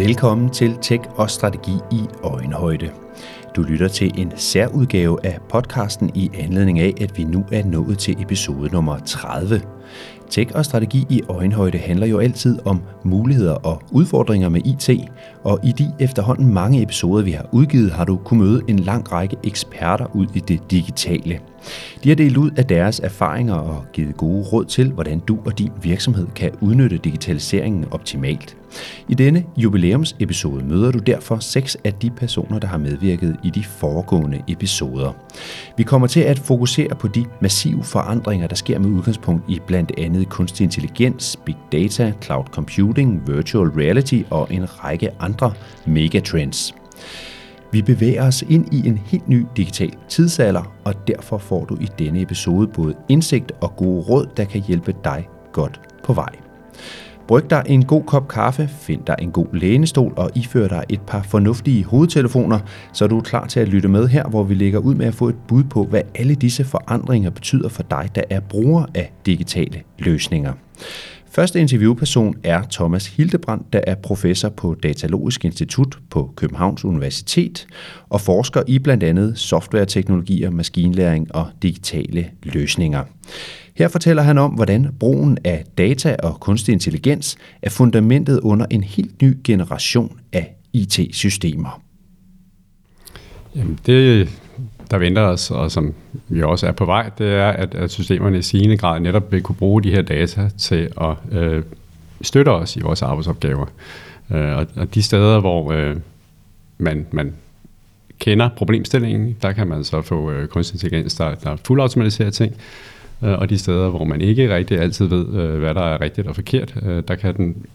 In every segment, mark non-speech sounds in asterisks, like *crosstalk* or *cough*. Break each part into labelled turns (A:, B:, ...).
A: Velkommen til Tech og Strategi i Øjenhøjde. Du lytter til en særudgave af podcasten i anledning af, at vi nu er nået til episode nummer 30. Tech og strategi i øjenhøjde handler jo altid om muligheder og udfordringer med IT, og i de efterhånden mange episoder, vi har udgivet, har du kunnet møde en lang række eksperter ud i det digitale. De har delt ud af deres erfaringer og givet gode råd til, hvordan du og din virksomhed kan udnytte digitaliseringen optimalt. I denne jubilæumsepisode møder du derfor seks af de personer, der har medvirket i de foregående episoder. Vi kommer til at fokusere på de massive forandringer, der sker med udgangspunkt i blandt andet kunstig intelligens, big data, cloud computing, virtual reality og en række andre megatrends. Vi bevæger os ind i en helt ny digital tidsalder, og derfor får du i denne episode både indsigt og gode råd, der kan hjælpe dig godt på vej. Bryg dig en god kop kaffe, find dig en god lænestol og ifør dig et par fornuftige hovedtelefoner, så du er klar til at lytte med her, hvor vi lægger ud med at få et bud på, hvad alle disse forandringer betyder for dig, der er bruger af digitale løsninger. Første interviewperson er Thomas Hildebrand, der er professor på Datalogisk Institut på Københavns Universitet og forsker i blandt andet softwareteknologier, maskinlæring og digitale løsninger. Her fortæller han om, hvordan brugen af data og kunstig intelligens er fundamentet under en helt ny generation af IT-systemer.
B: Jamen det, der venter os, og som vi også er på vej, det er, at, at systemerne i sigende grad netop vil kunne bruge de her data til at øh, støtte os i vores arbejdsopgaver. Øh, og, og de steder, hvor øh, man, man kender problemstillingen, der kan man så få øh, kunstig intelligens, der, der fuldautomatiserer ting. Øh, og de steder, hvor man ikke rigtig altid ved, øh, hvad der er rigtigt og forkert, øh, der kan den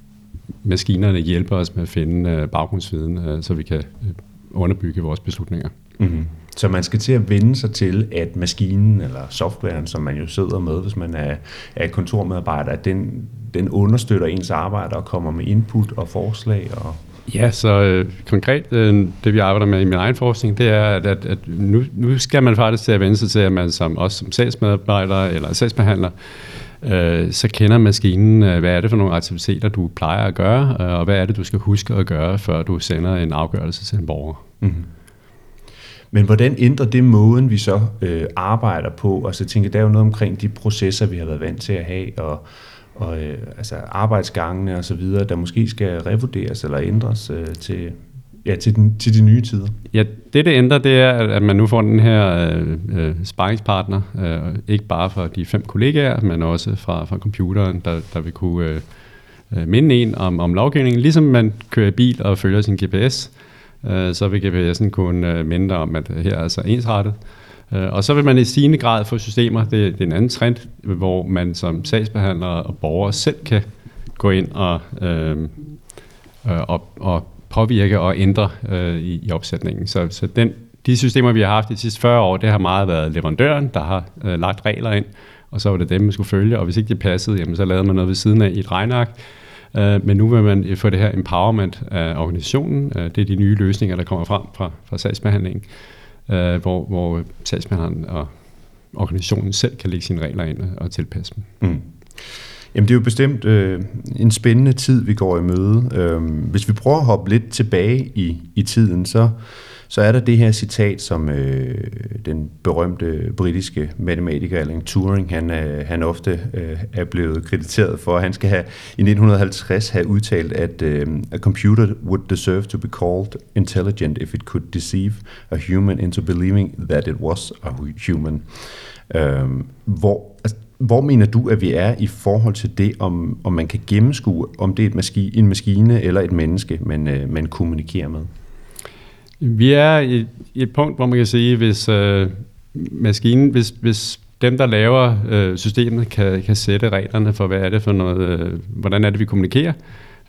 B: maskinerne hjælpe os med at finde øh, baggrundsviden, øh, så vi kan øh, underbygge vores beslutninger.
A: Mm-hmm. Så man skal til at vende sig til, at maskinen eller softwaren, som man jo sidder med, hvis man er, er kontormedarbejder, at den, den understøtter ens arbejde og kommer med input og forslag og
B: Ja, så øh, konkret, øh, det vi arbejder med i min egen forskning, det er, at, at, at nu, nu skal man faktisk til at vende sig til, at man som, også som sagsmedarbejder eller sagsbehandler, øh, så kender maskinen, øh, hvad er det for nogle aktiviteter, du plejer at gøre, øh, og hvad er det, du skal huske at gøre, før du sender en afgørelse til en borger. Mm-hmm.
A: Men hvordan ændrer det måden, vi så øh, arbejder på? Altså, og så tænker jeg, der er jo noget omkring de processer, vi har været vant til at have, og, og øh, altså arbejdsgangene og så videre, der måske skal revurderes eller ændres øh, til, ja, til, den, til de nye tider?
B: Ja, det det ændrer, det er, at man nu får den her øh, øh sparringspartner, øh, ikke bare fra de fem kollegaer, men også fra, fra computeren, der, der vil kunne øh, øh minde en om, om lovgivningen, ligesom man kører bil og følger sin GPS, øh, Øh, så vil GPS'en kunne øh, minde om, at her er altså ensrettet. Øh, og så vil man i stigende grad få systemer, det, det er en anden trend, hvor man som sagsbehandler og borger selv kan gå ind og, øh, øh og, og påvirke og ændre øh, i, i opsætningen. Så, så den, de systemer, vi har haft de sidste 40 år, det har meget været leverandøren, der har øh, lagt regler ind, og så var det dem, man skulle følge, og hvis ikke det passede, jamen, så lavede man noget ved siden af i et regnark. Øh, men nu vil man øh, få det her empowerment af organisationen. Øh, det er de nye løsninger, der kommer frem fra, fra sagsbehandlingen øh, hvor, hvor sagsbehandleren og organisationen selv kan lægge sine regler ind og tilpasse dem. Mm.
A: Jamen det er jo bestemt øh, en spændende tid, vi går i møde. Øh, hvis vi prøver at hoppe lidt tilbage i, i tiden, så så er der det her citat, som øh, den berømte britiske matematiker Alan Turing, han, øh, han ofte øh, er blevet krediteret for. Han skal have i 1950 have udtalt, at øh, a computer would deserve to be called intelligent if it could deceive a human into believing that it was a human. Øh, hvor, altså, hvor mener du, at vi er i forhold til det, om, om man kan gennemskue, om det er et maski, en maskine eller et menneske, man, øh, man kommunikerer med?
B: Vi er i, i et punkt, hvor man kan sige, hvis øh, maskinen, hvis, hvis dem, der laver øh, systemet, kan, kan sætte reglerne for, hvad er det for noget, øh, hvordan er det, vi kommunikerer,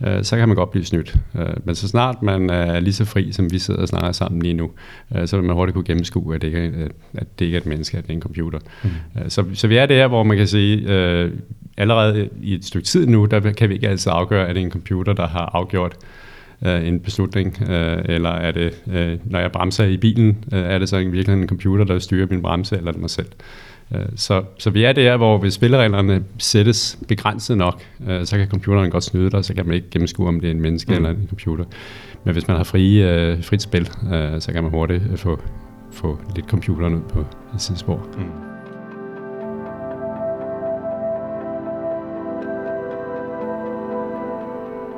B: øh, så kan man godt blive snydt. Øh, men så snart man er lige så fri, som vi sidder og snakker sammen lige nu, øh, så vil man hurtigt kunne gennemskue, at det ikke er, at det ikke er et menneske, at det er en computer. Mm. Øh, så, så vi er der, hvor man kan sige, øh, allerede i et stykke tid nu, der kan vi ikke altid afgøre, at det er en computer, der har afgjort, øh, en beslutning, øh, eller er det, øh, når jeg bremser i bilen, øh, er det så i virkeligheden en computer, der styrer min bremse, eller er det mig selv? Øh, så, så vi er der, hvor hvis spillereglerne sættes begrænset nok, øh, så kan computeren godt snyde dig, så kan man ikke gennemskue, om det er en menneske mm. eller en computer. Men hvis man har frie, frit spil, så kan man hurtigt få, få lidt computeren ud på et sidespor. Mm.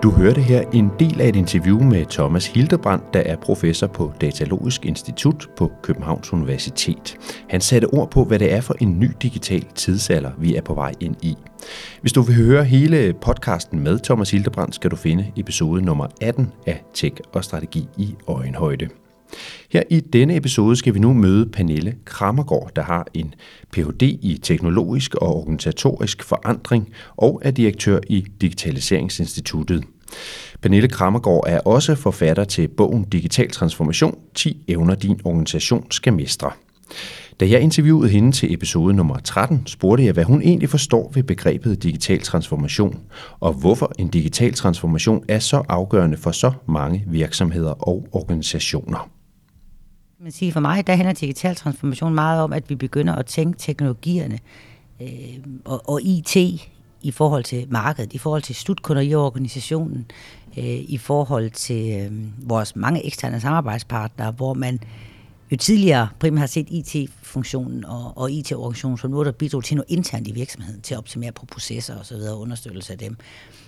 A: Du hørte her en del af et interview med Thomas Hildebrand, der er professor på Datalogisk Institut på Københavns Universitet. Han satte ord på, hvad det er for en ny digital tidsalder, vi er på vej ind i. Hvis du vil høre hele podcasten med Thomas Hildebrand, skal du finde episode nummer 18 af Tech og Strategi i Øjenhøjde. Her i denne episode skal vi nu møde Pernille Krammergaard, der har en Ph.D. i teknologisk og organisatorisk forandring og er direktør i Digitaliseringsinstituttet. Pernille Krammergaard er også forfatter til bogen Digital Transformation 10 evner din organisation skal mestre. Da jeg interviewede hende til episode nummer 13, spurgte jeg, hvad hun egentlig forstår ved begrebet digital transformation, og hvorfor en digital transformation er så afgørende for så mange virksomheder og organisationer.
C: Man sige, for mig der handler digital transformation meget om, at vi begynder at tænke teknologierne øh, og, og IT i forhold til markedet, i forhold til slutkunder i organisationen, øh, i forhold til øh, vores mange eksterne samarbejdspartnere, hvor man jo tidligere primært har set IT-funktionen og, og IT-organisationen som noget, der bidrog til noget internt i virksomheden, til at optimere på processer og så videre, og understøttelse af dem.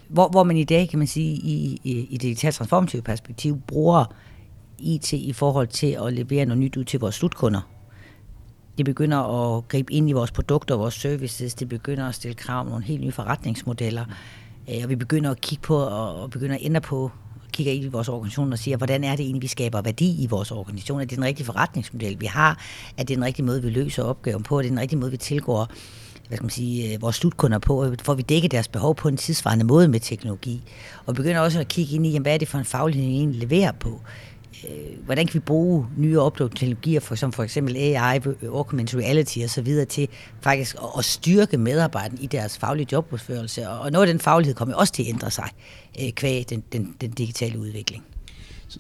C: Hvor, hvor man i dag, kan man sige, i, i, i digitalt transformative perspektiv, bruger IT i forhold til at levere noget nyt ud til vores slutkunder. Det begynder at gribe ind i vores produkter og vores services. Det begynder at stille krav om nogle helt nye forretningsmodeller. Øh, og vi begynder at kigge på og begynder at ændre på kigger ind i vores organisation og siger, hvordan er det egentlig, vi skaber værdi i vores organisation? Er det den rigtige forretningsmodel, vi har? Er det den rigtige måde, vi løser opgaven på? Er det den rigtige måde, vi tilgår hvad skal man sige, øh, vores slutkunder på, får vi dækket deres behov på en tidsvarende måde med teknologi. Og begynder også at kigge ind i, jamen, hvad er det for en faglighed, vi egentlig leverer på øh, hvordan kan vi bruge nye upload teknologier, for, som for eksempel AI, augmented reality og så videre, til faktisk at, at styrke medarbejderne i deres faglige jobudførelse. Og, og noget af den faglighed kommer også til at ændre sig øh, kvæg den, den, den digitale udvikling.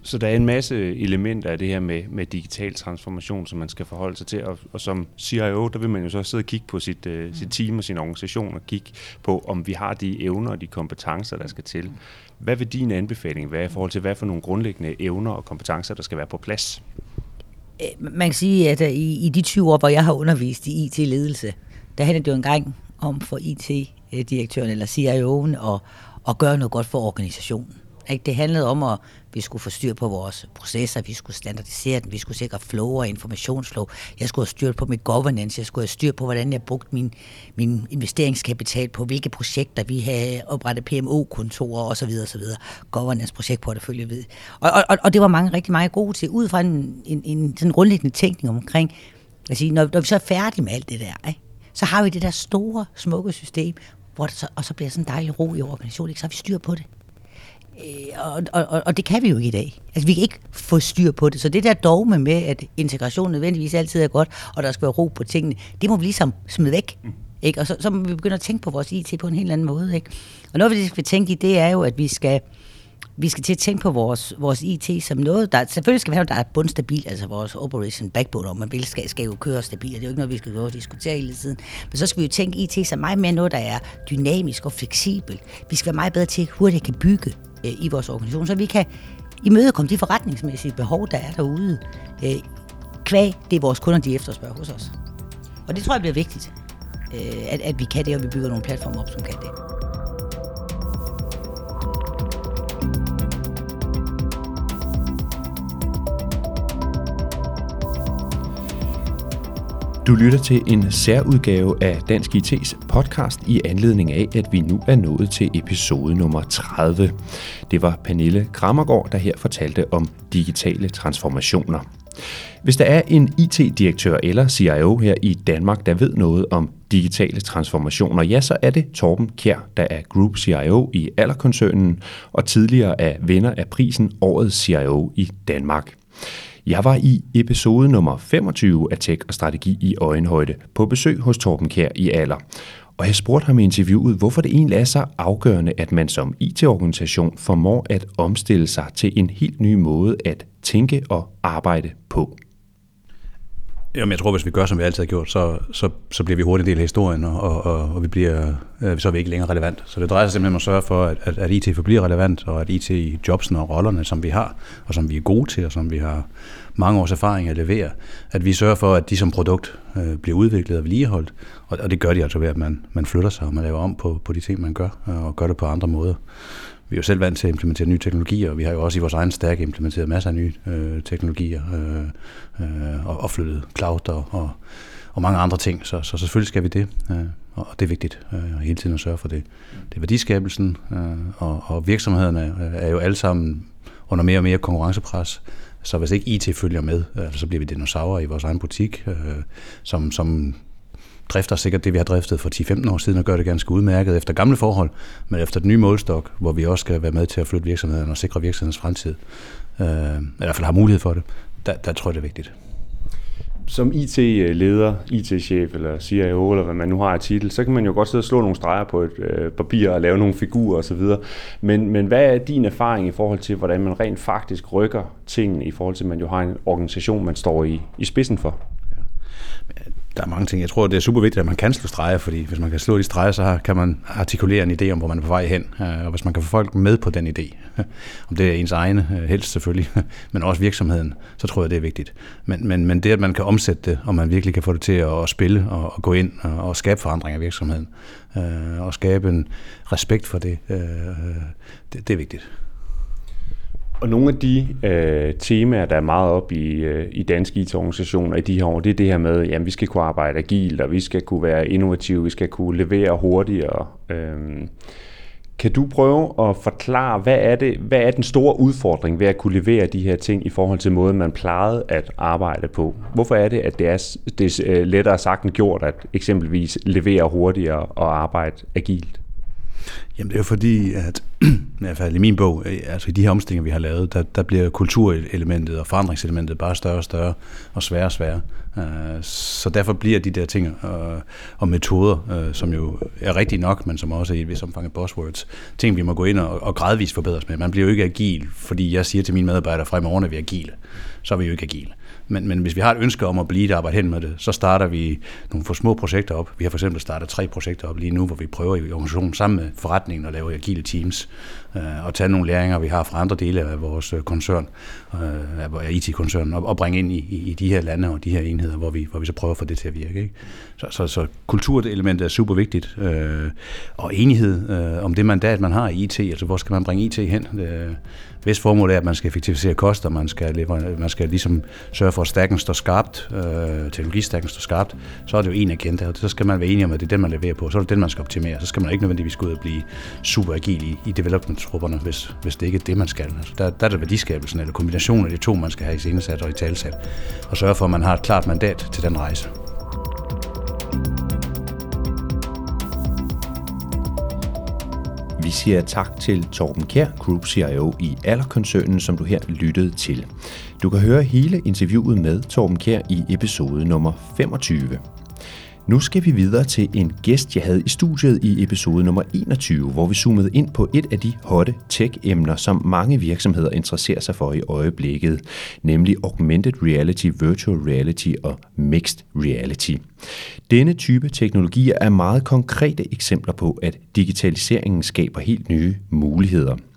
D: Så der er en masse elementer af det her med, med digital transformation, som man skal forholde sig til. Og, og som CIO, der vil man jo så sidde og kigge på sit, uh, sit team og sin organisation og kigge på, om vi har de evner og de kompetencer, der skal til. Hvad vil din anbefaling være i forhold til, hvad for nogle grundlæggende evner og kompetencer, der skal være på plads?
C: Øh, man kan sige, at øh, i, i de 20 år, hvor jeg har undervist i IT-ledelse, der handler det jo engang om for IT-direktøren eller CIO'en at, at gøre noget godt for organisationen. Ikke? Det handlede om, at vi skulle få styr på vores processer, vi skulle standardisere den, vi skulle sikre flow og informationsflow. Jeg skulle have styr på mit governance, jeg skulle have styr på, hvordan jeg brugte min, min investeringskapital på, hvilke projekter vi havde oprettet PMO-kontorer osv. osv. Governance projektportefølje ved. Og, og, og, det var mange rigtig meget gode til, ud fra en, en, en sådan grundlæggende tænkning omkring, at sige, når, når vi så er færdige med alt det der, ikke? så har vi det der store, smukke system, hvor det så, og så bliver sådan en dejlig ro i organisationen, ikke? så har vi styr på det. Øh, og, og, og det kan vi jo ikke i dag. Altså, vi kan ikke få styr på det. Så det der dogme med, at integration nødvendigvis altid er godt, og der skal være ro på tingene, det må vi ligesom smide væk. Mm. Ikke? Og så, så må vi begynde at tænke på vores IT på en helt anden måde. Ikke? Og noget, vi skal tænke i, det er jo, at vi skal, vi skal til at tænke på vores, vores IT som noget, der selvfølgelig skal være noget, der er bundstabilt, altså vores operation backbone, og man vil skal, skal jo køre stabilt, det er jo ikke noget, vi skal gå og diskutere hele tiden. Men så skal vi jo tænke IT som meget mere noget, der er dynamisk og fleksibelt. Vi skal være meget bedre til, hurtigt kan bygge øh, i vores organisation, så vi kan imødekomme de forretningsmæssige behov, der er derude. Øh, kvæg, det er vores kunder, de efterspørger hos os. Og det tror jeg bliver vigtigt, øh, at, at vi kan det, og vi bygger nogle platforme op, som kan det.
A: Du lytter til en særudgave af Dansk IT's podcast i anledning af, at vi nu er nået til episode nummer 30. Det var Pernille Krammergaard, der her fortalte om digitale transformationer. Hvis der er en IT-direktør eller CIO her i Danmark, der ved noget om digitale transformationer, ja, så er det Torben Kjær, der er Group CIO i Allerkoncernen og tidligere er vinder af prisen Årets CIO i Danmark. Jeg var i episode nummer 25 af Tech og Strategi i Øjenhøjde på besøg hos Torben Kær i Aller. Og jeg spurgte ham i interviewet, hvorfor det egentlig er så afgørende, at man som IT-organisation formår at omstille sig til en helt ny måde at tænke og arbejde på.
E: Jamen, jeg tror, hvis vi gør, som vi altid har gjort, så, så, så bliver vi hurtigt en del af historien, og, og, og vi bliver, øh, så er vi ikke længere relevant. Så det drejer sig simpelthen om at sørge for, at, at, at IT forbliver relevant, og at IT-jobsene og rollerne, som vi har, og som vi er gode til, og som vi har mange års erfaring at levere, at vi sørger for, at de som produkt øh, bliver udviklet og vedligeholdt, og, og det gør de altså ved, at man, man flytter sig, og man laver om på, på de ting, man gør, øh, og gør det på andre måder. Vi er jo selv vant til at implementere nye teknologier, og vi har jo også i vores egen stærk implementeret masser af nye øh, teknologier, øh, øh, og, og flyttet cloud og, og, og mange andre ting, så, så selvfølgelig skal vi det, øh, og det er vigtigt øh, hele tiden at sørge for det. Det er værdiskabelsen, øh, og, og virksomhederne øh, er jo alle sammen under mere og mere konkurrencepres, så hvis ikke IT følger med, øh, så bliver vi dinosaurer i vores egen butik, øh, som, som drifter sikkert det, vi har driftet for 10-15 år siden, og gør det ganske udmærket efter gamle forhold, men efter den nye målstok, hvor vi også skal være med til at flytte virksomheden og sikre virksomhedens fremtid, øh, i hvert fald har mulighed for det, der, der tror jeg, det er vigtigt.
D: Som IT-leder, IT-chef eller CIO, eller hvad man nu har af titel, så kan man jo godt sidde og slå nogle streger på et øh, papir og lave nogle figurer osv. Men, men hvad er din erfaring i forhold til, hvordan man rent faktisk rykker tingene, i forhold til, at man jo har en organisation, man står i, i spidsen for?
E: Der er mange ting. Jeg tror, det er super vigtigt, at man kan slå streger, fordi hvis man kan slå de streger, så kan man artikulere en idé om, hvor man er på vej hen. Øh, og hvis man kan få folk med på den idé, *laughs* om det er ens egne, øh, helst selvfølgelig, *laughs* men også virksomheden, så tror jeg, det er vigtigt. Men, men, men det, at man kan omsætte det, og man virkelig kan få det til at spille og, og gå ind og, og skabe forandring af virksomheden, øh, og skabe en respekt for det, øh, det, det er vigtigt.
D: Og nogle af de øh, temaer, der er meget op i, øh, i danske IT-organisationer i de her år, det er det her med, at vi skal kunne arbejde agilt, og vi skal kunne være innovative, vi skal kunne levere hurtigere. Øh, kan du prøve at forklare, hvad er, det, hvad er den store udfordring ved at kunne levere de her ting i forhold til måden, man plejede at arbejde på? Hvorfor er det, at det er, det er øh, lettere sagt end gjort at eksempelvis levere hurtigere og arbejde agilt?
E: Jamen det er jo fordi, at *clears throat* i hvert fald i min bog, øh, altså i de her omstillinger, vi har lavet, der, der bliver kulturelementet og forandringselementet bare større og større og sværere og sværere. Øh, så derfor bliver de der ting og, og metoder, som jo er rigtige nok, men som også er i et vis omfang af buzzwords, ting vi må gå ind og, og gradvist forbedres med. Man bliver jo ikke agil, fordi jeg siger til mine medarbejdere, fra i morgen er vi agile. Så er vi jo ikke agile. Men, men hvis vi har et ønske om at blive der arbejde hen med det, så starter vi nogle for små projekter op. Vi har for eksempel startet tre projekter op lige nu, hvor vi prøver i organisationen sammen med forretningen at lave agile teams Øh, og tage nogle læringer, vi har fra andre dele af vores øh, koncern, øh, af IT-koncernen, og, bringe ind i, i, de her lande og de her enheder, hvor vi, hvor vi så prøver at få det til at virke. Ikke? Så, så, så kulturelementet er super vigtigt, og enighed om det mandat, man har i IT, altså hvor skal man bringe IT hen? Hvis formålet er, at man skal effektivisere koster, man skal, man skal ligesom sørge for, at stakken står skarpt, øh, teknologistakken står skarpt, så er det jo en agenda, og så skal man være enig om, at det er den, man leverer på, så er det den, man skal optimere. Så skal man ikke nødvendigvis gå ud og blive super agil i, i trupperne, hvis, hvis det ikke er det, man skal. Altså, der, der er det værdiskabelsen, eller kombinationen af de to, man skal have i scenesat og i talsat, og sørge for, at man har et klart mandat til den rejse.
A: Vi siger tak til Torben Kær, Group CIO i Aller-koncernen, som du her lyttede til. Du kan høre hele interviewet med Torben Kær i episode nummer 25. Nu skal vi videre til en gæst, jeg havde i studiet i episode nummer 21, hvor vi zoomede ind på et af de hotte tech-emner, som mange virksomheder interesserer sig for i øjeblikket, nemlig augmented reality, virtual reality og mixed reality. Denne type teknologier er meget konkrete eksempler på, at digitaliseringen skaber helt nye muligheder –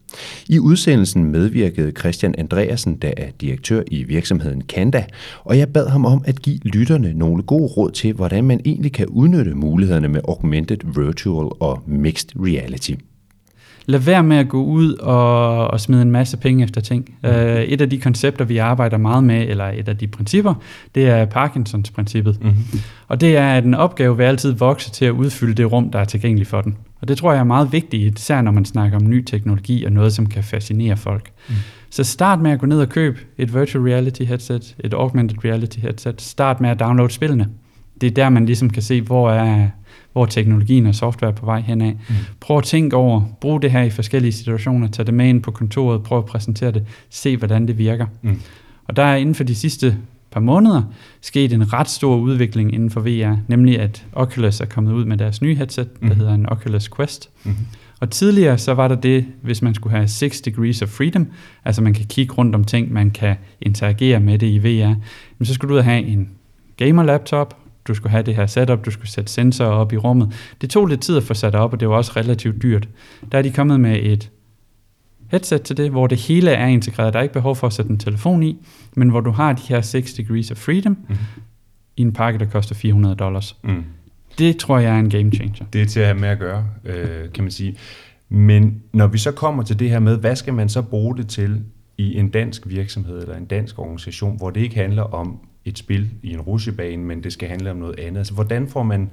A: i udsendelsen medvirkede Christian Andreasen, der er direktør i virksomheden Kanda, og jeg bad ham om at give lytterne nogle gode råd til, hvordan man egentlig kan udnytte mulighederne med augmented virtual og mixed reality.
F: Lad være med at gå ud og, og smide en masse penge efter ting. Mm. Uh, et af de koncepter, vi arbejder meget med, eller et af de principper, det er Parkinsons princippet. Mm-hmm. Og det er, at en opgave vil altid vokse til at udfylde det rum, der er tilgængeligt for den. Og det tror jeg er meget vigtigt, især når man snakker om ny teknologi og noget, som kan fascinere folk. Mm. Så start med at gå ned og købe et virtual reality headset, et augmented reality headset. Start med at downloade spillene. Det er der, man ligesom kan se, hvor er hvor teknologien og software er på vej henad. Mm. Prøv at tænke over, brug det her i forskellige situationer, tag det med ind på kontoret, prøv at præsentere det, se hvordan det virker. Mm. Og der er inden for de sidste par måneder sket en ret stor udvikling inden for VR, nemlig at Oculus er kommet ud med deres nye headset, der mm. hedder en Oculus Quest. Mm. Og tidligere så var der det, hvis man skulle have 6 degrees of freedom, altså man kan kigge rundt om ting, man kan interagere med det i VR, så skulle du ud og have en gamer-laptop, du skulle have det her setup, du skulle sætte sensorer op i rummet. Det tog lidt tid at få sat op, og det var også relativt dyrt. Der er de kommet med et headset til det, hvor det hele er integreret. Der er ikke behov for at sætte en telefon i, men hvor du har de her 6 degrees of freedom mm. i en pakke, der koster 400 dollars. Mm. Det tror jeg er en game changer.
D: Det er til at have med at gøre, øh, kan man sige. Men når vi så kommer til det her med, hvad skal man så bruge det til i en dansk virksomhed eller en dansk organisation, hvor det ikke handler om et spil i en rushebane, men det skal handle om noget andet. Altså, hvordan får man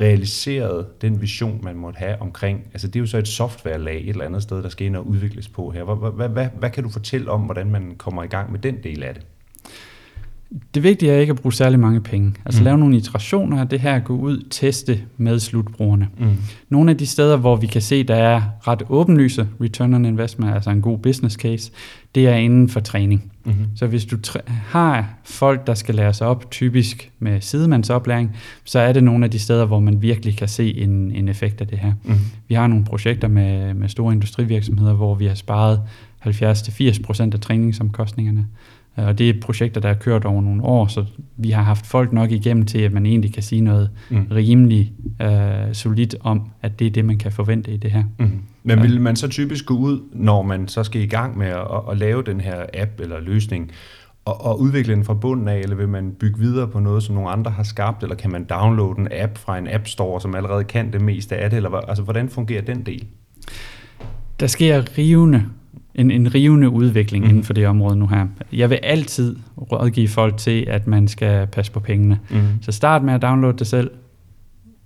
D: realiseret den vision, man måtte have omkring, altså det er jo så et softwarelag et eller andet sted, der skal ind og udvikles på her. Hvad, hvad, hvad, hvad kan du fortælle om, hvordan man kommer i gang med den del af det?
F: Det vigtige er ikke at bruge særlig mange penge. Altså mm. lave nogle iterationer af det her, gå ud, teste med slutbrugerne. Mm. Nogle af de steder, hvor vi kan se, der er ret åbenlyse return on investment, altså en god business case, det er inden for træning. Mm-hmm. Så hvis du har folk, der skal læres op, typisk med sidemandsoplæring, så er det nogle af de steder, hvor man virkelig kan se en, en effekt af det her. Mm-hmm. Vi har nogle projekter med, med store industrivirksomheder, hvor vi har sparet 70-80% af træningsomkostningerne. Øh, og det er projekter, der er kørt over nogle år, så vi har haft folk nok igennem til, at man egentlig kan sige noget mm. rimelig uh, solidt om, at det er det, man kan forvente i det her. Mm.
D: Men vil man så typisk gå ud, når man så skal i gang med at, at lave den her app eller løsning, og, og udvikle den fra bunden af, eller vil man bygge videre på noget, som nogle andre har skabt, eller kan man downloade en app fra en app store, som allerede kan det meste af det, eller altså, hvordan fungerer den del?
F: Der sker rivende en, en rivende udvikling mm. inden for det område nu her. Jeg vil altid rådgive folk til, at man skal passe på pengene. Mm. Så start med at downloade det selv,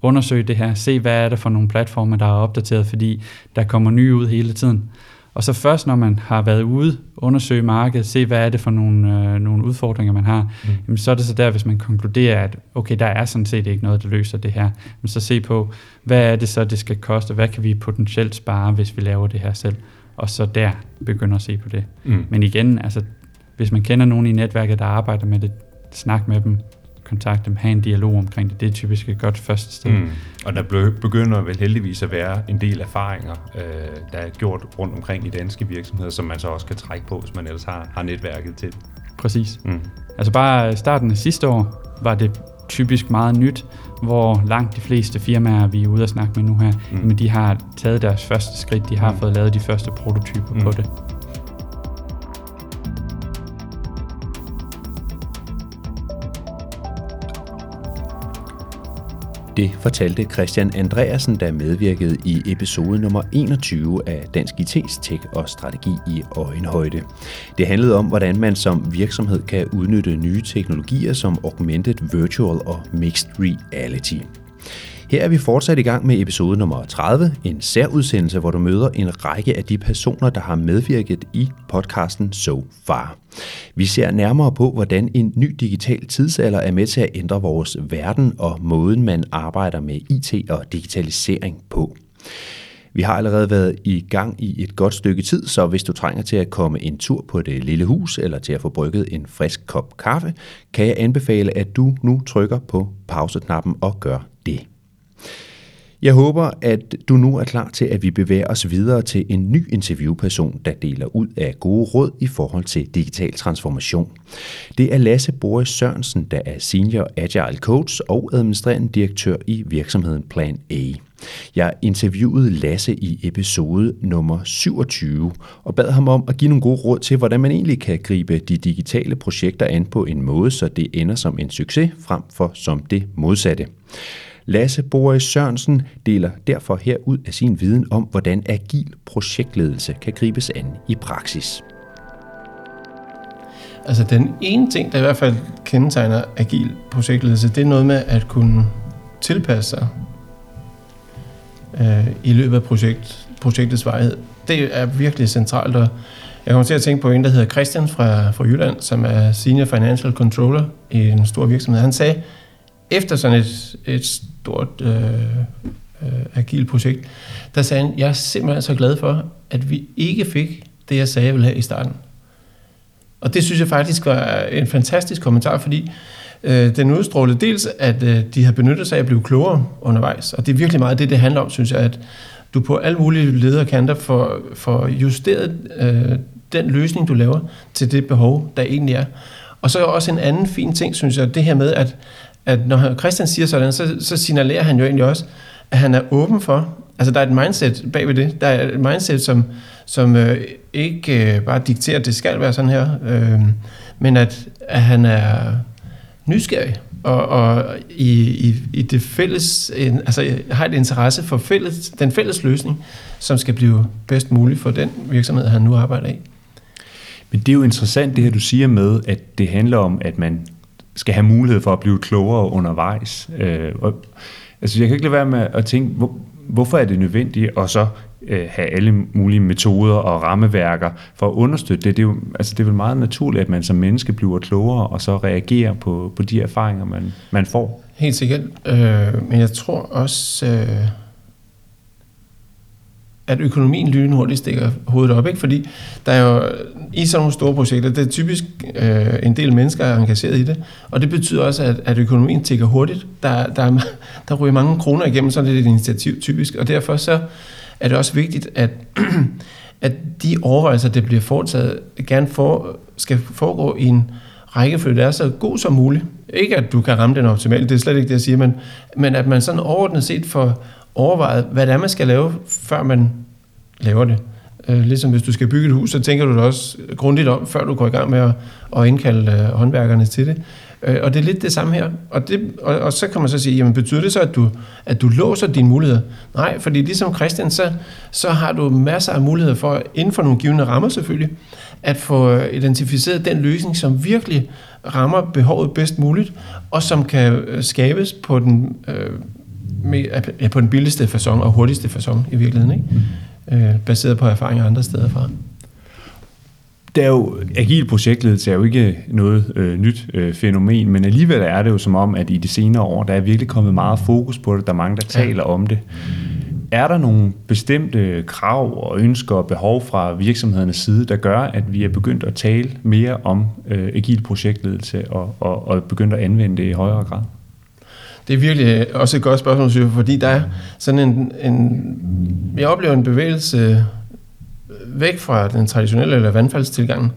F: undersøg det her, se hvad er det for nogle platforme, der er opdateret, fordi der kommer nye ud hele tiden. Og så først, når man har været ude, undersøge markedet, se hvad er det for nogle, øh, nogle udfordringer, man har, mm. jamen, så er det så der, hvis man konkluderer, at okay, der er sådan set ikke noget, der løser det her, men så se på, hvad er det så, det skal koste, hvad kan vi potentielt spare, hvis vi laver det her selv og så der begynder at se på det. Mm. Men igen, altså, hvis man kender nogen i netværket, der arbejder med det, snak med dem, kontakt dem, have en dialog omkring det. Det er typisk et godt første sted. Mm.
D: Og der begynder vel heldigvis at være en del erfaringer, øh, der er gjort rundt omkring i danske virksomheder, som man så også kan trække på, hvis man ellers har, har netværket til.
F: Præcis. Mm. Altså bare starten af sidste år var det typisk meget nyt, hvor langt de fleste firmaer, vi er ude at snakke med nu her, mm. men de har taget deres første skridt, de har mm. fået lavet de første prototyper mm. på det.
A: Det fortalte Christian Andreasen, der medvirkede i episode nummer 21 af Dansk IT's Tech og Strategi i øjenhøjde. Det handlede om, hvordan man som virksomhed kan udnytte nye teknologier som augmented virtual og mixed reality. Her er vi fortsat i gang med episode nummer 30, en særudsendelse, hvor du møder en række af de personer, der har medvirket i podcasten So Far. Vi ser nærmere på, hvordan en ny digital tidsalder er med til at ændre vores verden og måden, man arbejder med IT og digitalisering på. Vi har allerede været i gang i et godt stykke tid, så hvis du trænger til at komme en tur på det lille hus eller til at få brygget en frisk kop kaffe, kan jeg anbefale, at du nu trykker på pauseknappen og gør. Jeg håber, at du nu er klar til, at vi bevæger os videre til en ny interviewperson, der deler ud af gode råd i forhold til digital transformation. Det er Lasse Boris Sørensen, der er Senior Agile Coach og administrerende direktør i virksomheden Plan A. Jeg interviewede Lasse i episode nummer 27 og bad ham om at give nogle gode råd til, hvordan man egentlig kan gribe de digitale projekter an på en måde, så det ender som en succes frem for som det modsatte. Lasse Boris Sørensen deler derfor her ud af sin viden om, hvordan agil projektledelse kan gribes an i praksis.
G: Altså den ene ting, der i hvert fald kendetegner agil projektledelse, det er noget med at kunne tilpasse sig øh, i løbet af projekt, projektets vejhed. Det er virkelig centralt, og jeg kommer til at tænke på en, der hedder Christian fra, fra Jylland, som er Senior Financial Controller i en stor virksomhed. Han sagde, efter sådan et, et stort øh, øh, agil projekt, der sagde han, jeg er simpelthen så glad for, at vi ikke fik det, jeg sagde, jeg ville have i starten. Og det synes jeg faktisk var en fantastisk kommentar, fordi øh, den udstrålede dels, at øh, de har benyttet sig af at blive klogere undervejs. Og det er virkelig meget det, det handler om, synes jeg, at du på alle mulige lederkanter får, får justeret øh, den løsning, du laver, til det behov, der egentlig er. Og så også en anden fin ting, synes jeg, det her med, at, at når Christian siger sådan, så, så signalerer han jo egentlig også, at han er åben for, altså der er et mindset bagved det, der er et mindset, som, som øh, ikke øh, bare dikterer, at det skal være sådan her, øh, men at, at han er nysgerrig og, og i, i, i det fælles, en, altså har et interesse for fælles, den fælles løsning, som skal blive bedst mulig for den virksomhed, han nu arbejder i.
D: Men det er jo interessant det her, du siger med, at det handler om, at man skal have mulighed for at blive klogere undervejs. Øh, og, altså jeg kan ikke lade være med at tænke, hvor, hvorfor er det nødvendigt at så øh, have alle mulige metoder og rammeværker for at understøtte det. Det er, jo, altså det er vel meget naturligt, at man som menneske bliver klogere og så reagerer på, på de erfaringer, man, man får.
G: Helt sikkert. Øh, men jeg tror også, øh, at økonomien lynhurtigt stikker hovedet op, ikke? fordi der er jo i sådan nogle store projekter, det er typisk øh, en del mennesker er engageret i det, og det betyder også, at, at økonomien tigger hurtigt. Der, der, er, der ryger mange kroner igennem sådan et initiativ typisk, og derfor så er det også vigtigt, at, *clears throat* at de overvejelser, der bliver foretaget, gerne for, skal foregå i en rækkefølge, der er så god som muligt. Ikke at du kan ramme den optimalt, det er slet ikke det, jeg siger, men, men at man sådan overordnet set får overvejet, hvad det er, man skal lave, før man laver det. Øh, ligesom hvis du skal bygge et hus, så tænker du det også grundigt om, før du går i gang med at, at indkalde øh, håndværkerne til det. Øh, og det er lidt det samme her. Og, det, og, og så kan man så sige, jamen betyder det så, at du, at du låser dine muligheder? Nej, fordi ligesom Christian, så, så har du masser af muligheder for, inden for nogle givende rammer selvfølgelig, at få øh, identificeret den løsning, som virkelig rammer behovet bedst muligt, og som kan øh, skabes på den, øh, med, ja, på den billigste façon og hurtigste façon i virkeligheden, ikke? Mm. Øh, baseret på erfaringer andre steder fra
D: det er jo, agil projektledelse er jo ikke noget øh, nyt øh, fænomen, men alligevel er det jo som om, at i de senere år, der er virkelig kommet meget fokus på det, der er mange, der taler om det. Er der nogle bestemte krav og ønsker og behov fra virksomhedernes side, der gør, at vi er begyndt at tale mere om øh, agil projektledelse og, og, og begyndt at anvende det i højere grad?
G: Det er virkelig øh, også et godt spørgsmål, fordi der er sådan en, en jeg oplever en bevægelse øh, væk fra den traditionelle eller vandfaldstilgang,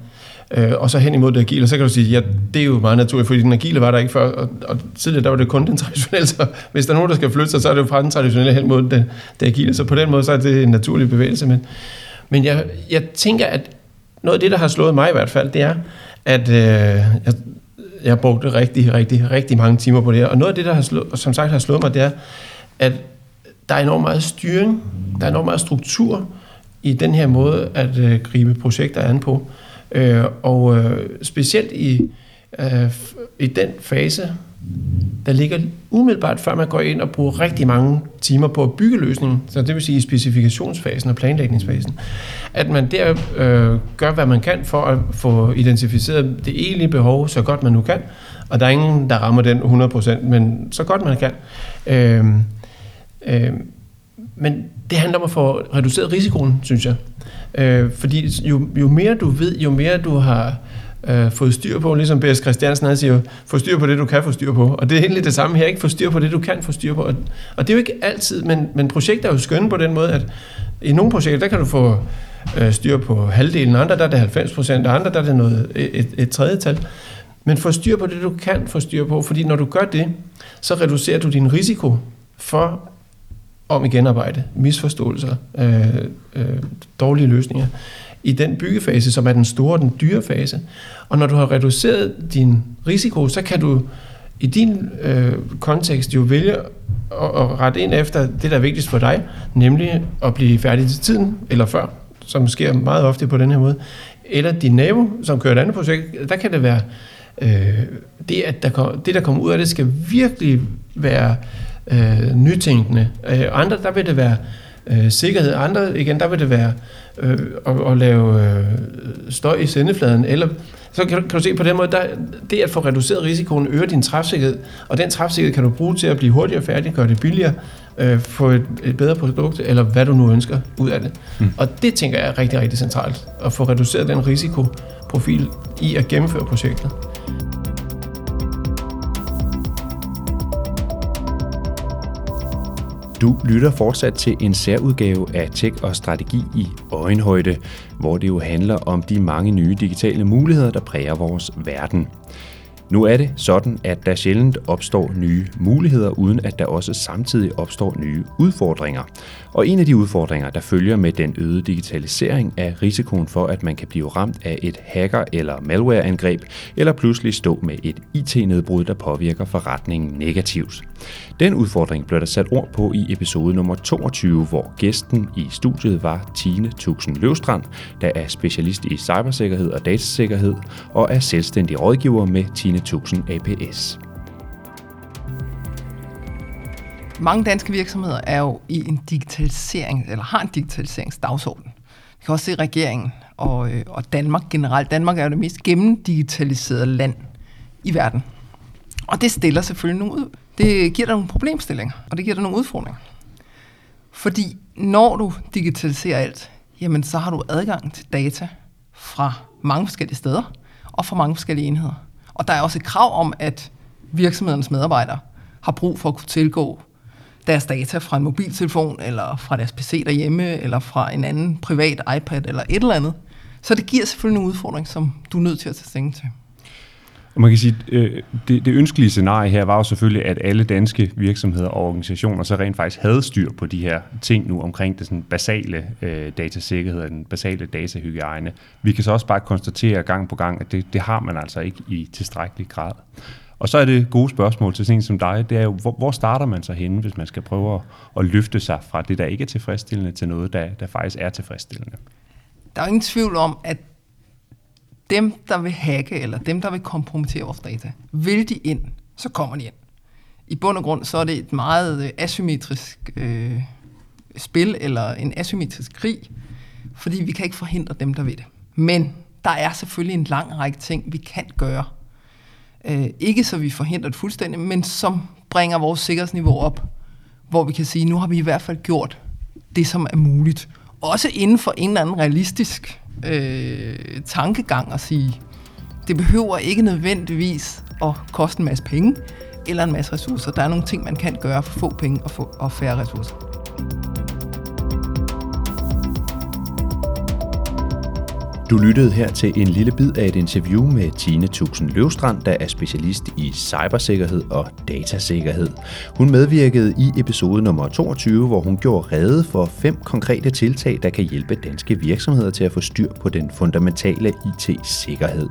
G: øh, og så hen imod det agile. Og så kan du sige, ja, det er jo meget naturligt, fordi den agile var der ikke før, og, og tidligere der var det kun den *laughs* traditionelle, så hvis der er nogen, der skal flytte sig, så er det jo fra den traditionelle hen mod det, det agile. Så på den måde, så er det en naturlig bevægelse. Men, men jeg, jeg tænker, at noget af det, der har slået mig i hvert fald, det er, at øh, jeg, jeg har rigtig, rigtig, rigtig mange timer på det her. Og noget af det, der har slået, som sagt har slået mig, det er, at der er enormt meget styring, der er enormt meget struktur, i den her måde at øh, gribe projekter an på. Øh, og øh, specielt i, øh, i den fase, der ligger umiddelbart før man går ind og bruger rigtig mange timer på at bygge løsningen, så det vil sige i specifikationsfasen og planlægningsfasen, at man der øh, gør, hvad man kan for at få identificeret det egentlige behov så godt man nu kan, og der er ingen, der rammer den 100%, men så godt man kan. Øh, øh, men det handler om at få reduceret risikoen, synes jeg. Øh, fordi jo, jo mere du ved, jo mere du har øh, fået styr på, ligesom B.S. Christiansen han siger, få styr på det, du kan få styr på. Og det er egentlig det samme her, ikke få styr på det, du kan få styr på. Og, og det er jo ikke altid, men, men projekter er jo skønne på den måde, at i nogle projekter, der kan du få øh, styr på halvdelen, andre der er det 90 procent, og andre der er det noget, et, et tredje tal. Men få styr på det, du kan få styr på, fordi når du gør det, så reducerer du din risiko for om igen arbejde, misforståelser, øh, øh, dårlige løsninger i den byggefase, som er den store, den dyre fase. Og når du har reduceret din risiko, så kan du i din øh, kontekst jo vælge at, at rette ind efter det, der er vigtigst for dig, nemlig at blive færdig til tiden, eller før, som sker meget ofte på den her måde. Eller din nabo, som kører et andet projekt, der kan det være, øh, det, at der kom, det, der kommer ud af det, skal virkelig være øh, nytænkende. Øh, andre, der vil det være øh, sikkerhed. Andre, igen, der vil det være øh, at, at lave øh, støj i sendefladen. Eller, så kan, kan du se på den måde, der, det at få reduceret risikoen øger din træfsikkerhed, og den træfsikkerhed kan du bruge til at blive hurtigere færdig, gøre det billigere, øh, få et, et bedre produkt, eller hvad du nu ønsker ud af det. Mm. Og det tænker jeg er rigtig, rigtig centralt, at få reduceret den risikoprofil i at gennemføre projektet.
A: Du lytter fortsat til en særudgave af Tech og Strategi i øjenhøjde, hvor det jo handler om de mange nye digitale muligheder, der præger vores verden. Nu er det sådan, at der sjældent opstår nye muligheder, uden at der også samtidig opstår nye udfordringer. Og en af de udfordringer, der følger med den øgede digitalisering, er risikoen for, at man kan blive ramt af et hacker- eller malwareangreb, eller pludselig stå med et IT-nedbrud, der påvirker forretningen negativt. Den udfordring blev der sat ord på i episode nummer 22, hvor gæsten i studiet var Tine Tuxen Løvstrand, der er specialist i cybersikkerhed og datasikkerhed og er selvstændig rådgiver med Tine Tuxen APS.
H: Mange danske virksomheder er jo i en digitalisering, eller har en digitaliseringsdagsorden. Vi kan også se regeringen og, øh, og Danmark generelt. Danmark er jo det mest gennemdigitaliserede land i verden. Og det stiller selvfølgelig nogle ud. Det giver dig nogle problemstillinger, og det giver dig nogle udfordringer. Fordi når du digitaliserer alt, jamen så har du adgang til data fra mange forskellige steder og fra mange forskellige enheder. Og der er også et krav om, at virksomhedernes medarbejdere har brug for at kunne tilgå deres data fra en mobiltelefon, eller fra deres PC derhjemme, eller fra en anden privat iPad, eller et eller andet. Så det giver selvfølgelig en udfordring, som du er nødt til at tage stilling til.
D: Og man kan sige, øh, det, det ønskelige scenarie her var jo selvfølgelig, at alle danske virksomheder og organisationer så rent faktisk havde styr på de her ting nu omkring det sådan basale øh, datasikkerhed og den basale datahygiejne. Vi kan så også bare konstatere gang på gang, at det, det har man altså ikke i tilstrækkelig grad. Og så er det gode spørgsmål til sådan en som dig, det er jo, hvor, hvor starter man så henne, hvis man skal prøve at, at løfte sig fra det, der ikke er tilfredsstillende, til noget, der, der faktisk er tilfredsstillende?
H: Der er ingen tvivl om, at dem, der vil hacke, eller dem, der vil kompromittere vores data, vil de ind, så kommer de ind. I bund og grund, så er det et meget øh, asymmetrisk øh, spil, eller en asymmetrisk krig, fordi vi kan ikke forhindre dem, der vil det. Men der er selvfølgelig en lang række ting, vi kan gøre. Øh, ikke så vi forhindrer det fuldstændig, men som bringer vores sikkerhedsniveau op, hvor vi kan sige, nu har vi i hvert fald gjort det, som er muligt. Også inden for en eller anden realistisk øh, tankegang at sige, det behøver ikke nødvendigvis at koste en masse penge eller en masse ressourcer. Der er nogle ting, man kan gøre for få penge og, få, og færre ressourcer.
A: Du lyttede her til en lille bid af et interview med Tine Tuxen Løvstrand, der er specialist i cybersikkerhed og datasikkerhed. Hun medvirkede i episode nummer 22, hvor hun gjorde rede for fem konkrete tiltag, der kan hjælpe danske virksomheder til at få styr på den fundamentale IT-sikkerhed.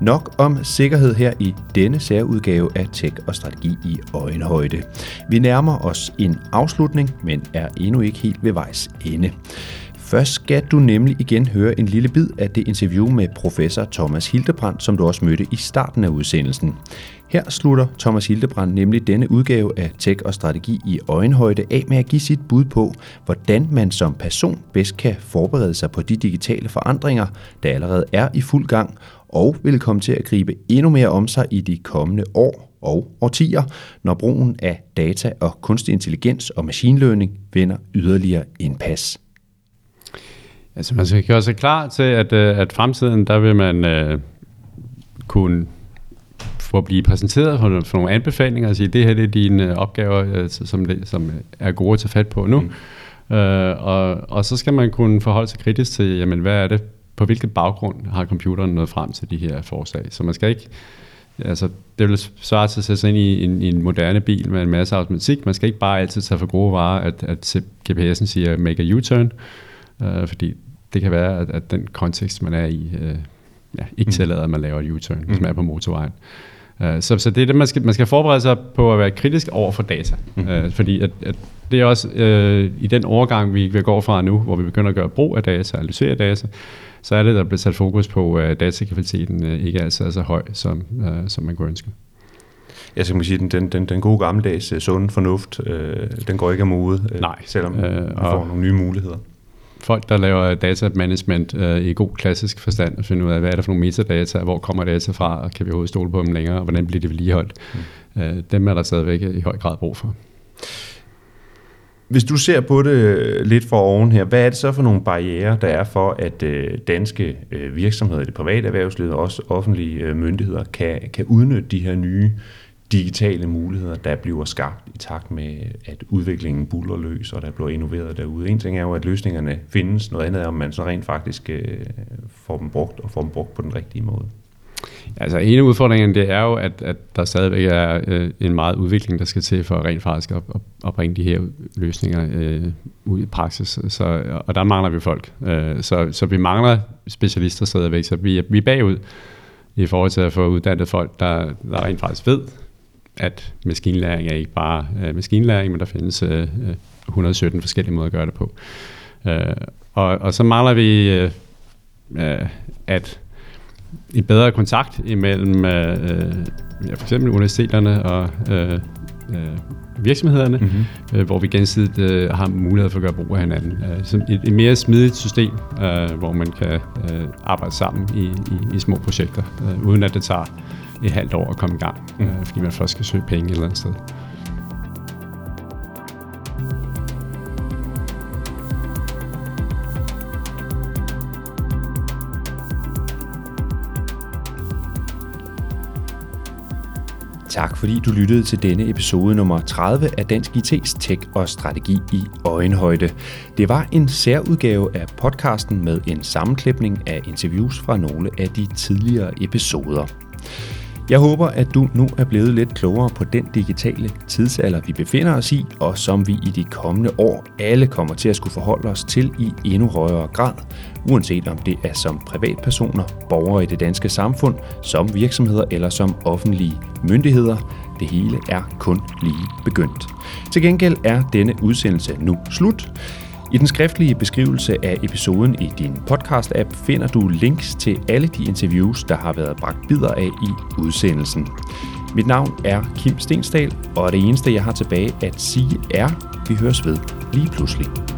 A: Nok om sikkerhed her i denne særudgave af Tech og Strategi i øjenhøjde. Vi nærmer os en afslutning, men er endnu ikke helt ved vejs ende. Først skal du nemlig igen høre en lille bid af det interview med professor Thomas Hildebrand, som du også mødte i starten af udsendelsen. Her slutter Thomas Hildebrand nemlig denne udgave af Tech og Strategi i øjenhøjde af med at give sit bud på, hvordan man som person bedst kan forberede sig på de digitale forandringer, der allerede er i fuld gang, og vil komme til at gribe endnu mere om sig i de kommende år og årtier, når brugen af data og kunstig intelligens og machine learning vinder yderligere indpas.
B: Altså man skal gøre sig klar til, at, øh, at fremtiden, der vil man øh, kunne få at blive præsenteret for, for nogle anbefalinger og sige, det her det er dine øh, opgaver, øh, som, det, som er gode at tage fat på nu. Mm. Øh, og, og så skal man kunne forholde sig kritisk til, jamen hvad er det, på hvilken baggrund har computeren nået frem til de her forslag. Så man skal ikke, altså det vil svare til at sætte sig ind i en, i en moderne bil med en masse automatik. Man skal ikke bare altid tage for gode varer, at, at GPS'en siger make a U-turn, øh, fordi det kan være, at, at den kontekst, man er i, øh, ja, ikke mm. tillader, at man laver et U-turn, hvis man mm. er på motorvejen. Uh, så, så det er det, man skal, man skal forberede sig på at være kritisk over for data. Mm. Uh, fordi at, at det er også uh, i den overgang, vi, vi går fra nu, hvor vi begynder at gøre brug af data, analysere data, så er det, der bliver sat fokus på, at datakvaliteten uh, ikke er så, så høj, som, uh, som man kunne ønske.
D: Jeg skal sige, den, den, den gode gammeldags uh, sunde fornuft, uh, den går ikke af mode, uh,
B: Nej.
D: selvom uh, vi får nogle nye muligheder
B: folk, der laver data management øh, i god klassisk forstand, og finde ud af, hvad er det for nogle metadata, hvor kommer data fra, og kan vi overhovedet stole på dem længere, og hvordan bliver det vedligeholdt. Mm. Øh, dem er der stadigvæk i høj grad brug for.
D: Hvis du ser på det lidt for oven her, hvad er det så for nogle barriere, der er for, at øh, danske øh, virksomheder det private erhvervsliv og også offentlige øh, myndigheder kan, kan udnytte de her nye digitale muligheder, der bliver skabt i takt med, at udviklingen buller løs, og der bliver innoveret derude. En ting er jo, at løsningerne findes, noget andet er, om man så rent faktisk øh, får dem brugt, og får dem brugt på den rigtige måde.
B: Altså en af udfordringerne, det er jo, at, at der stadigvæk er øh, en meget udvikling, der skal til for rent faktisk at, at, at bringe de her løsninger øh, ud i praksis. Så, og der mangler vi folk. Øh, så, så vi mangler specialister stadigvæk, så vi, vi er bagud i forhold til at få uddannet folk, der, der rent faktisk ved, at maskinlæring er ikke bare øh, maskinlæring, men der findes øh, 117 forskellige måder at gøre det på. Øh, og, og så mangler vi, øh, øh, at en bedre kontakt imellem øh, ja, for eksempel universiteterne og øh, øh, virksomhederne, mm-hmm. øh, hvor vi gensidigt øh, har mulighed for at gøre brug af hinanden. Øh, som et, et mere smidigt system, øh, hvor man kan øh, arbejde sammen i, i, i små projekter, øh, uden at det tager et halvt år at komme i gang, mm. øh, fordi man først skal søge penge et eller andet sted.
A: Tak fordi du lyttede til denne episode nummer 30 af Dansk IT's Tech og Strategi i Øjenhøjde. Det var en særudgave af podcasten med en sammenklipning af interviews fra nogle af de tidligere episoder. Jeg håber, at du nu er blevet lidt klogere på den digitale tidsalder, vi befinder os i, og som vi i de kommende år alle kommer til at skulle forholde os til i endnu højere grad, uanset om det er som privatpersoner, borgere i det danske samfund, som virksomheder eller som offentlige myndigheder. Det hele er kun lige begyndt. Til gengæld er denne udsendelse nu slut. I den skriftlige beskrivelse af episoden i din podcast-app finder du links til alle de interviews, der har været bragt bidder af i udsendelsen. Mit navn er Kim Stensdal, og det eneste, jeg har tilbage at sige er, vi høres ved lige pludselig.